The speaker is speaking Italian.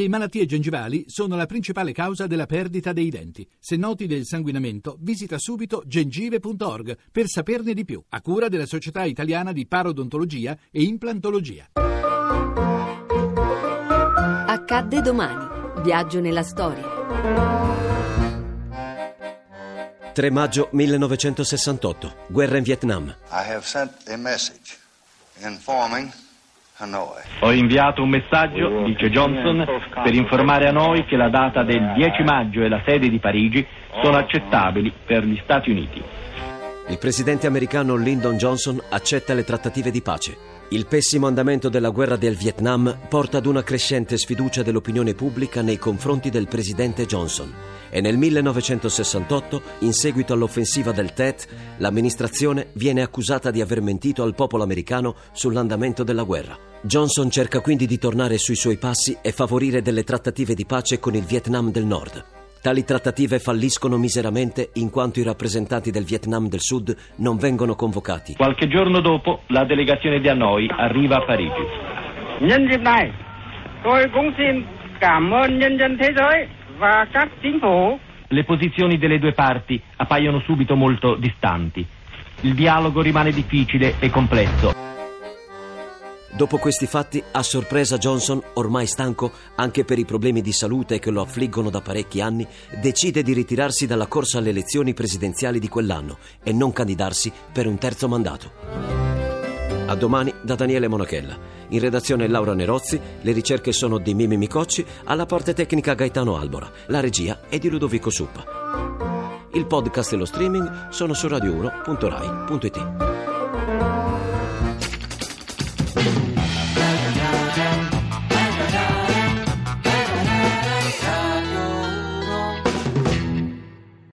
Le malattie gengivali sono la principale causa della perdita dei denti. Se noti del sanguinamento, visita subito gengive.org per saperne di più, a cura della Società Italiana di Parodontologia e Implantologia. Accadde domani. Viaggio nella storia. 3 maggio 1968. Guerra in Vietnam. I have sent a message informing. Ho inviato un messaggio, dice Johnson, per informare a noi che la data del 10 maggio e la sede di Parigi sono accettabili per gli Stati Uniti. Il presidente americano Lyndon Johnson accetta le trattative di pace. Il pessimo andamento della guerra del Vietnam porta ad una crescente sfiducia dell'opinione pubblica nei confronti del presidente Johnson e nel 1968, in seguito all'offensiva del Tet, l'amministrazione viene accusata di aver mentito al popolo americano sull'andamento della guerra. Johnson cerca quindi di tornare sui suoi passi e favorire delle trattative di pace con il Vietnam del Nord. Tali trattative falliscono miseramente in quanto i rappresentanti del Vietnam del Sud non vengono convocati. Qualche giorno dopo, la delegazione di Hanoi arriva a Parigi. Và các chính phủ Le posizioni delle due parti appaiono subito molto distanti. Il dialogo rimane difficile e complesso. Dopo questi fatti, a sorpresa Johnson, ormai stanco anche per i problemi di salute che lo affliggono da parecchi anni, decide di ritirarsi dalla corsa alle elezioni presidenziali di quell'anno e non candidarsi per un terzo mandato. A domani da Daniele Monachella. In redazione Laura Nerozzi, le ricerche sono di Mimi Micocci, alla parte tecnica Gaetano Albora, la regia è di Ludovico Suppa. Il podcast e lo streaming sono su radio1.rai.it.